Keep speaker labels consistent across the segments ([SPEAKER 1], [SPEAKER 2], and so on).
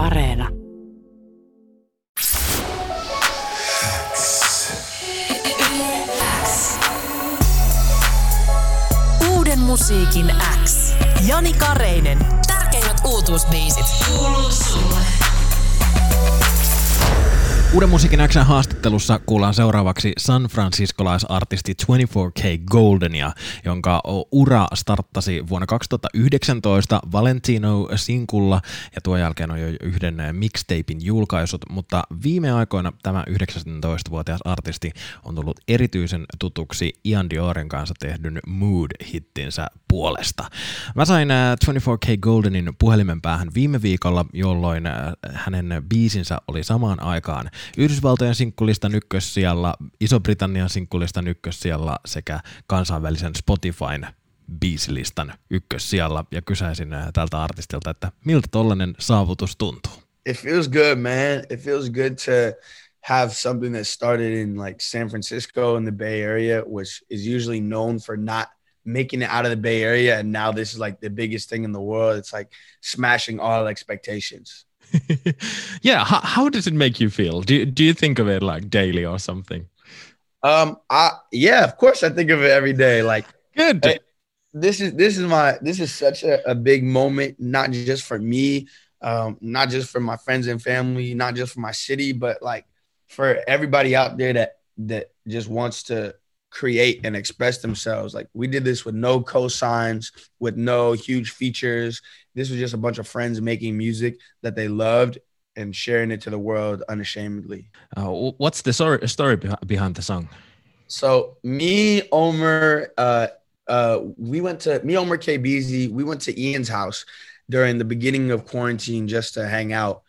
[SPEAKER 1] Areena.
[SPEAKER 2] Uuden musiikin X. Jani Kareinen. Tärkeimmät uutuusbiisit. Kuuluu sulle.
[SPEAKER 3] Uuden musiikin Xn haastattelussa kuullaan seuraavaksi San Franciscolaisartisti 24K Goldenia, jonka ura starttasi vuonna 2019 Valentino-sinkulla ja tuon jälkeen on jo yhden mixtapein julkaisut, mutta viime aikoina tämä 19-vuotias artisti on tullut erityisen tutuksi Ian Diorin kanssa tehdyn Mood-hittinsä puolesta. Mä sain 24K Goldenin puhelimen päähän viime viikolla, jolloin hänen biisinsä oli samaan aikaan Yhdysvaltojen sinkkulistan ykkössijalla, Iso-Britannian sinkkulistan ykkössijalla sekä kansainvälisen Spotifyn biisilistan ykkössijalla ja kysäisin äh, tältä artistilta, että miltä tollainen saavutus tuntuu?
[SPEAKER 4] It feels good, man. It feels good to have something that started in like San Francisco in the Bay Area, which is usually known for not making it out of the Bay Area. And now this is like the biggest thing in the world. It's like smashing all expectations.
[SPEAKER 3] yeah. How, how does it make you feel? Do, do you think of it like daily or something?
[SPEAKER 4] Um, I, yeah, of course I think of it every day. Like
[SPEAKER 3] good.
[SPEAKER 4] I, this is, this is my, this is such a, a big moment, not just for me, um, not just for my friends and family, not just for my city, but like for everybody out there that, that just wants to create and express themselves. Like we did this with no cosigns, with no huge features. This was just a bunch of friends making music that they loved and sharing it to the world unashamedly.
[SPEAKER 3] Uh, what's the story, story behind the song?
[SPEAKER 4] So me, Omer, uh, uh, we went to me, Omer KBeazy, we went to Iann's house during the beginning of quarantine just to hang out.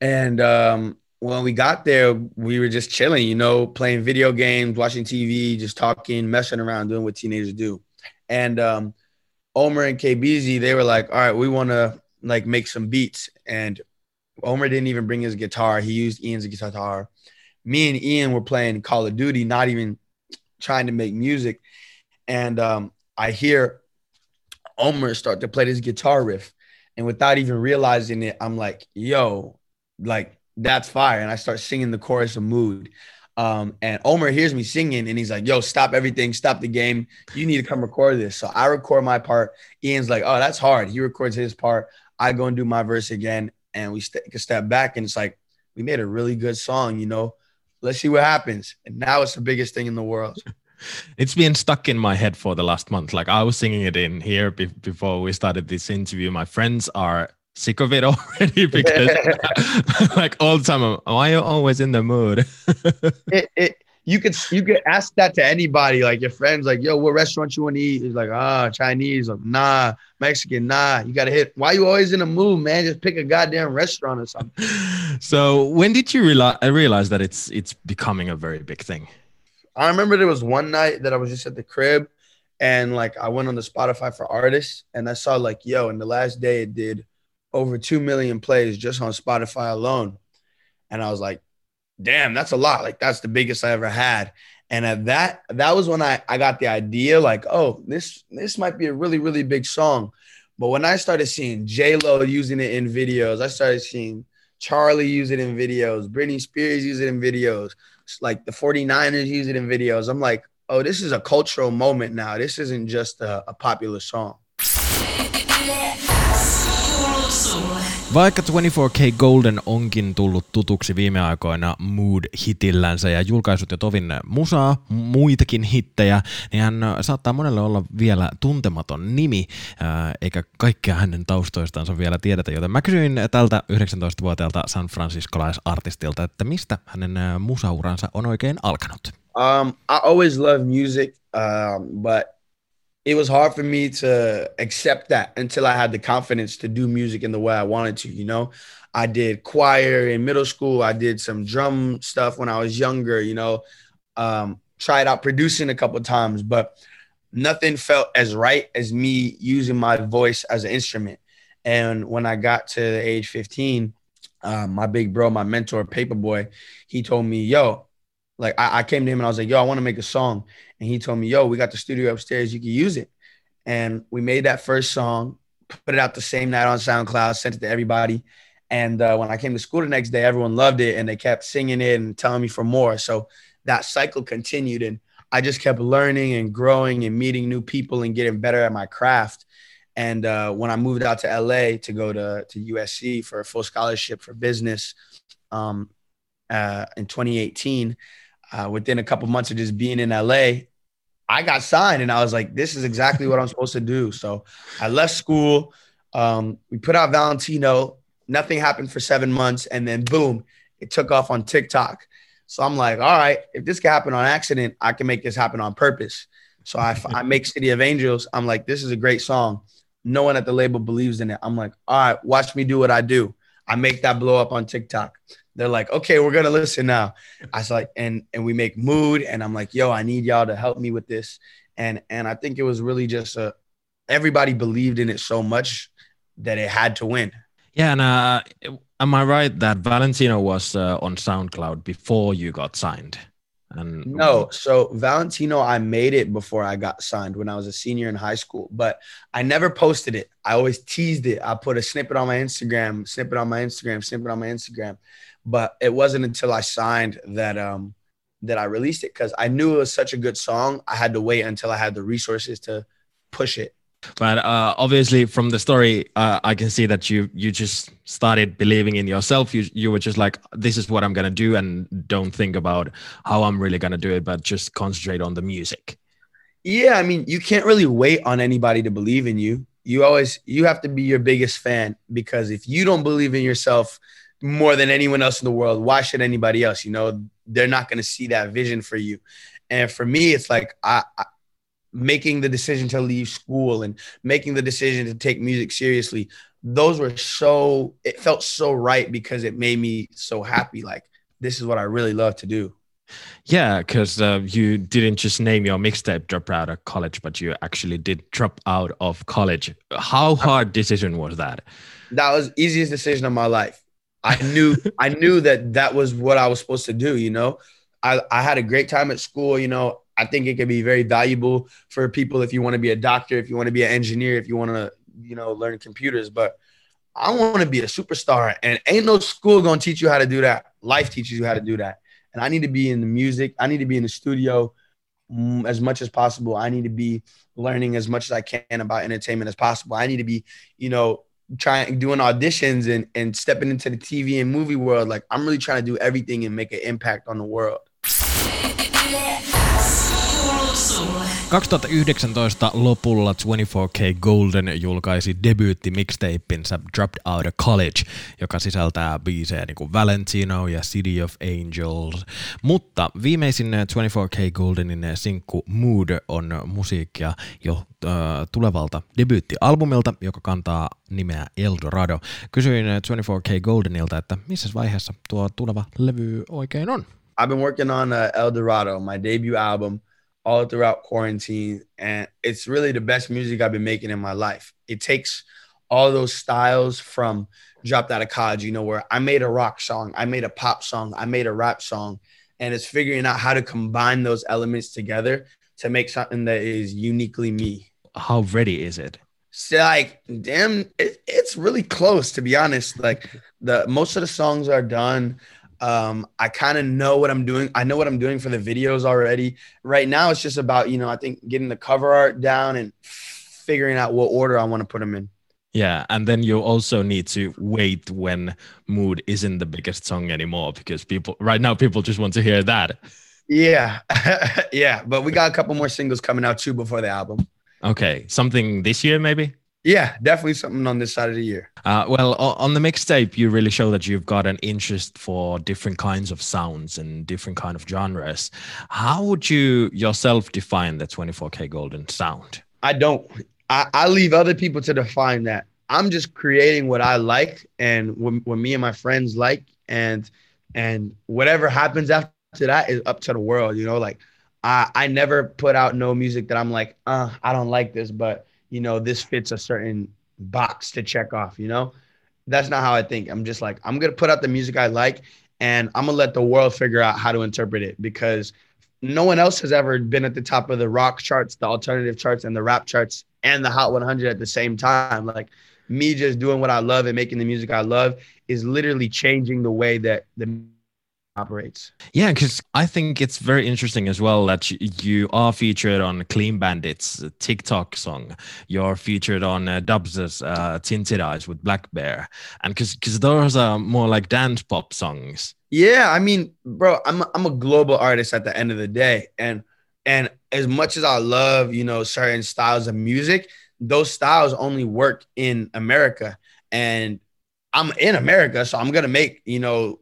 [SPEAKER 4] And um, when we got there, we were just chilling, you know, playing video games, watching TV, just talking, messing around, doing what teenagers do. And um, Omer and KBeazy, they were like, all right, we want to like make some beats. And Omer didn't even bring his guitar. He used Iann's guitar. Me and Iann were playing Call of Duty, not even trying to make music. And um, I hear Omer start to play this guitar riff. And without even realizing it, I'm like, yo, like that's fire. And I start singing the chorus of Mood. Um, and Omer hears me singing and he's like, yo, stop everything, stop the game. You need to come record this. So I record my part. Iann's like, oh, that's hard. He records his part. I go and do my verse again. And we take a step back and it's like, we made a really good song, you know. Let's see what happens. And now it's the biggest thing in the world.
[SPEAKER 3] it's been stuck in my head for the last month. Like I was singing it in here be- before we started this interview. My friends are sick of it already because like all the time I'm, why are you always in the mood?
[SPEAKER 4] It, it, you could you could ask that to anybody like your friends like yo what restaurant you want to eat? He's like ah oh, chinese like, nah mexican nah you gotta hit why you always in the mood man? Just pick a goddamn restaurant or something.
[SPEAKER 3] So when did you realize realize that it's it's becoming a very big thing?
[SPEAKER 4] I remember there was one night that i was just at the crib and like i went on the spotify for artists and i saw like yo in the last day it did over 2 million plays just on Spotify alone. And I was like, damn, that's a lot. Like that's the biggest I ever had. And at that, that was when I, I got the idea like, oh, this, this might be a really, really big song. But when I started seeing J-Lo using it in videos, I started seeing Charli use it in videos, Britney Spears use it in videos, like the 49ers use it in videos. I'm like, oh, this is a cultural moment now. This isn't just a, a popular song.
[SPEAKER 3] Vaikka 24K Golden onkin tullut tutuksi viime aikoina Mood-hitillänsä ja julkaisut jo tovin musaa, muitakin hittejä, niin hän saattaa monelle olla vielä tuntematon nimi, eikä kaikkea hänen taustoistansa vielä tiedetä, joten mä kysyin tältä 19-vuotiaalta San Franciscolaisartistilta, että mistä hänen musauransa on oikein alkanut.
[SPEAKER 4] Um, I always love music, um, but it was hard for me to accept that until I had the confidence to do music in the way I wanted to, you know. I did choir in middle school. I did some drum stuff when I was younger, you know. Um, tried out producing a couple times, but nothing felt as right as me using my voice as an instrument. And when I got to age 15, um, my big bro, my mentor, Paperboy, he told me, yo, like I, I came to him and I was like, yo, I want to make a song. And he told me, yo, we got the studio upstairs. You can use it. And we made that first song, put it out the same night on SoundCloud, sent it to everybody. And uh, when I came to school the next day, everyone loved it and they kept singing it and telling me for more. So that cycle continued. And I just kept learning and growing and meeting new people and getting better at my craft. And uh, when I moved out to LA to go to, to USC for a full scholarship for business um, uh, in 2018, uh, within a couple months of just being in LA, I got signed and I was like, this is exactly what I'm supposed to do. So I left school. Um, we put out Valentino. Nothing happened for seven months. And then boom, it took off on TikTok. So I'm like, all right, if this can happen on accident, I can make this happen on purpose. So I, I make City of Angels. I'm like, this is a great song. No one at the label believes in it. I'm like, all right, watch me do what I do. I make that blow up on TikTok. They're like, okay, we're gonna listen now. I was like, and and we make mood, and I'm like, yo, I need y'all to help me with this. And and I think it was really just a everybody believed in it so much that it had to win.
[SPEAKER 3] Yeah, and uh, am I right that Valentino was uh, on SoundCloud before you got signed? And
[SPEAKER 4] no, so Valentino, I made it before I got signed when I was a senior in high school, but I never posted it. I always teased it. I put a snippet on my Instagram, snippet on my Instagram, snippet on my Instagram. But it wasn't until I signed that um that I released it because I knew it was such a good song. I had to wait until I had the resources to push it.
[SPEAKER 3] But uh, obviously, from the story, uh, I can see that you you just started believing in yourself. You you were just like, this is what I'm gonna do, and don't think about how I'm really gonna do it, but just concentrate on the music.
[SPEAKER 4] Yeah, I mean, you can't really wait on anybody to believe in you. You always you have to be your biggest fan because if you don't believe in yourself more than anyone else in the world, why should anybody else? You know, they're not gonna see that vision for you. And for me, it's like I, I making the decision to leave school and making the decision to take music seriously those were so it felt so right because it made me so happy. Like this is what i really love to do.
[SPEAKER 3] Yeah because uh, you didn't just name your mixtape drop out of college but you actually did drop out of college. How hard decision was that?
[SPEAKER 4] that was easiest decision of my life i knew i knew that that was what i was supposed to do you know I, I had a great time at school you know I think it could be very valuable for people if you want to be a doctor, if you want to be an engineer, if you want to, you know, learn computers. But I want to be a superstar, and ain't no school gonna teach you how to do that. Life teaches you how to do that. And I need to be in the music. I need to be in the studio mm, as much as possible. I need to be learning as much as I can about entertainment as possible. I need to be, you know, trying doing auditions and and stepping into the TV and movie world. Like I'm really trying to do everything and make an impact on the world.
[SPEAKER 3] 2019 lopulla 24K Golden julkaisi debyytti mixtapeinsa Dropped Out of College, joka sisältää biisejä niin kuin Valentino ja City of Angels. Mutta viimeisin 24K Goldenin sinkku Mood on musiikkia jo äh, tulevalta debyyttialbumilta, joka kantaa nimeä Eldorado. Kysyin 24K Goldenilta, että missä vaiheessa tuo tuleva levy oikein on?
[SPEAKER 4] I've been working on uh, El Dorado, my debut album, all throughout quarantine, and it's really the best music I've been making in my life. It takes all those styles from dropped out of college, you know, where I made a rock song, I made a pop song, I made a rap song, and it's figuring out how to combine those elements together to make something that is uniquely me.
[SPEAKER 3] How ready is it?
[SPEAKER 4] So like, damn, it, it's really close to be honest. Like the most of the songs are done. Um, I kind of know what I'm doing. I know what I'm doing for the videos already. Right now, it's just about, you know, I think getting the cover art down and figuring out what order I want to put them in.
[SPEAKER 3] Yeah, and then you also need to wait when Mood isn't the biggest song anymore because people right now people just want to hear that.
[SPEAKER 4] Yeah, yeah, but we got a couple more singles coming out too before the album.
[SPEAKER 3] Okay, something this year maybe.
[SPEAKER 4] Yeah, definitely something on this side of the year.
[SPEAKER 3] Uh, well, on the mixtape, you really show that you've got an interest for different kinds of sounds and different kind of genres. How would you yourself define the 24kGoldn sound?
[SPEAKER 4] I don't. I, I leave other people to define that. I'm just creating what I like and what, what me and my friends like, and and whatever happens after that is up to the world. You know, like I I never put out no music that I'm like, uh, I don't like this, but you know, this fits a certain box to check off, you know? That's not how I think. I'm just like, I'm going to put out the music I like and I'm going to let the world figure out how to interpret it because no one else has ever been at the top of the rock charts, the alternative charts, and the rap charts and the Hot 100 at the same time. Like, me just doing what I love and making the music I love is literally changing the way that the operates.
[SPEAKER 3] Yeah, because I think it's very interesting as well that you are featured on Clean Bandits TikTok song. You're featured on uh, DVBBS' uh, Tinted Eyes with blackbear, and because because those are more like dance pop songs.
[SPEAKER 4] Yeah, I mean, bro, I'm a, I'm a global artist at the end of the day, and and as much as I love you know certain styles of music, those styles only work in America, and I'm in America, so I'm gonna make you know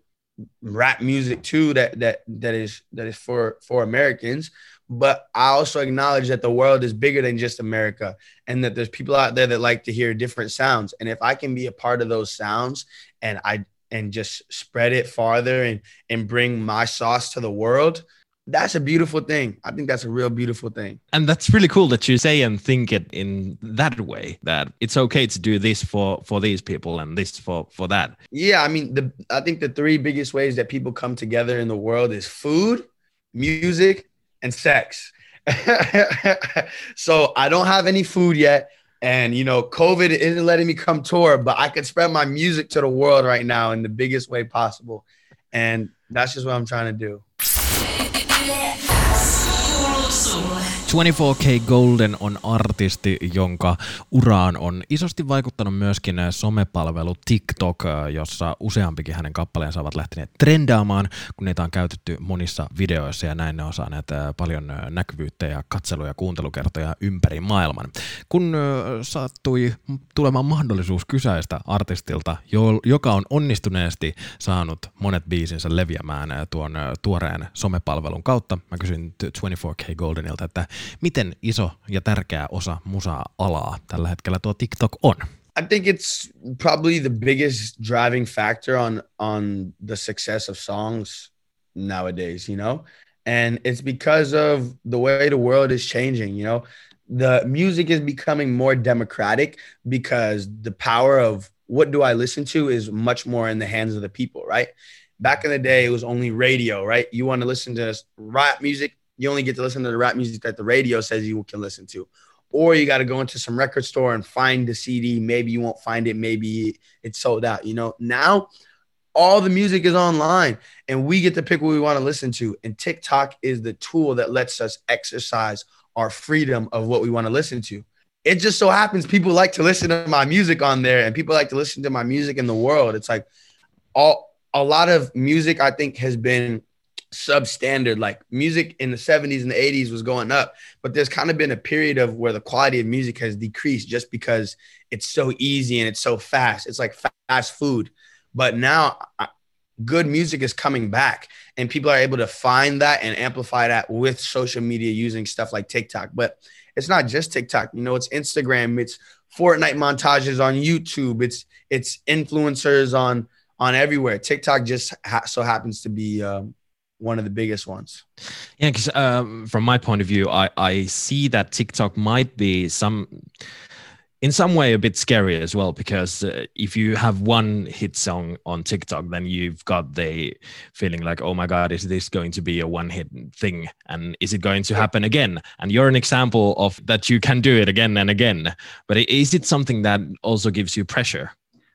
[SPEAKER 4] rap music too that that that is that is for for Americans. But I also acknowledge that the world is bigger than just America, and that there's people out there that like to hear different sounds. And if I can be a part of those sounds, and I and just spread it farther and and bring my sauce to the world, that's a beautiful thing. I think that's a real beautiful thing.
[SPEAKER 3] And that's really cool that you say and think it in that way that it's okay to do this for for these people and this for for that.
[SPEAKER 4] Yeah, I mean the I think the three biggest ways that people come together in the world is food, music, and sex. so I don't have any food yet. And you know, COVID isn't letting me come tour, but I can spread my music to the world right now in the biggest way possible. And that's just what I'm trying to do.
[SPEAKER 3] 24K Golden on artisti, jonka uraan on isosti vaikuttanut myöskin somepalvelu TikTok, jossa useampikin hänen kappaleensa ovat lähteneet trendaamaan, kun niitä on käytetty monissa videoissa ja näin ne on saaneet äh, paljon näkyvyyttä ja katselu- ja kuuntelukertoja ympäri maailman. Kun sattui tulemaan mahdollisuus kysäistä artistilta, joka on onnistuneesti saanut monet biisinsä leviämään tuon tuoreen somepalvelun kautta, mä kysyin 24K Goldenilta, että miten iso ja tärkeä osa musa-alaa tällä hetkellä tuo TikTok on?
[SPEAKER 4] I think it's probably the biggest driving factor on on the success of songs nowadays, you know? And it's because of the way the world is changing, you know? The music is becoming more democratic because the power of what do I listen to is much more in the hands of the people, right? Back in the day, it was only radio, right? You want to listen to rap music, you only get to listen to the rap music that the radio says you can listen to. Or you got to go into some record store and find the CD. Maybe you won't find it. Maybe it's sold out. You know, now all the music is online and we get to pick what we want to listen to. And TikTok is the tool that lets us exercise our freedom of what we want to listen to. It just so happens people like to listen to my music on there and people like to listen to my music in the world. It's like all a lot of music I think has been substandard. Like music in the 70s and the 80s was going up, but there's kind of been a period of where the quality of music has decreased just because it's so easy and it's so fast. It's like fast food. But now good music is coming back and people are able to find that and amplify that with social media using stuff like TikTok. But it's not just TikTok, you know, it's Instagram, it's Fortnite montages on YouTube, it's it's influencers on on everywhere. TikTok just ha- so happens to be um, one of the biggest ones.
[SPEAKER 3] Yeah, because um, from my point of view, I, I see that TikTok might be some, in some way, a bit scary as well. Because uh, if you have one hit song on TikTok, then you've got the feeling like, oh my God, is this going to be a one hit thing? And is it going to happen again? And you're an example of that you can do it again and again. But is it something that also gives you pressure?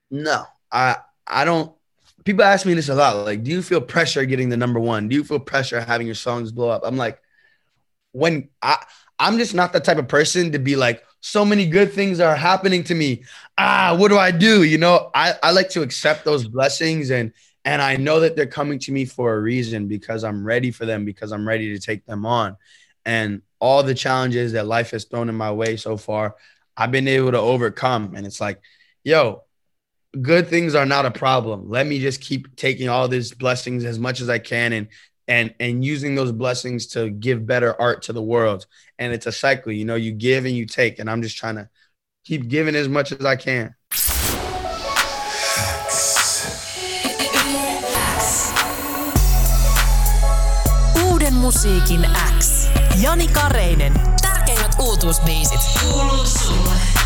[SPEAKER 4] No, I I don't people ask me this a lot. Like, do you feel pressure getting the number one? Do you feel pressure having your songs blow up? I'm like, when I I'm just not the type of person to be like, so many good things are happening to me. Ah, what do I do? You know, I, I like to accept those blessings and and I know that they're coming to me for a reason because I'm ready for them, because I'm ready to take them on. And all the challenges that life has thrown in my way so far, I've been able to overcome. And it's like, yo, good things are not a problem. Let me just keep taking all these blessings as much as I can and and and using those blessings to give better art to the world. And it's a cycle, you know, you give and you take and I'm just trying to keep giving as much as I can.
[SPEAKER 2] Uuden musiikin X. Jani Kareinen. Tärkeimmät uutuusbiisit. Kuuluu sulle.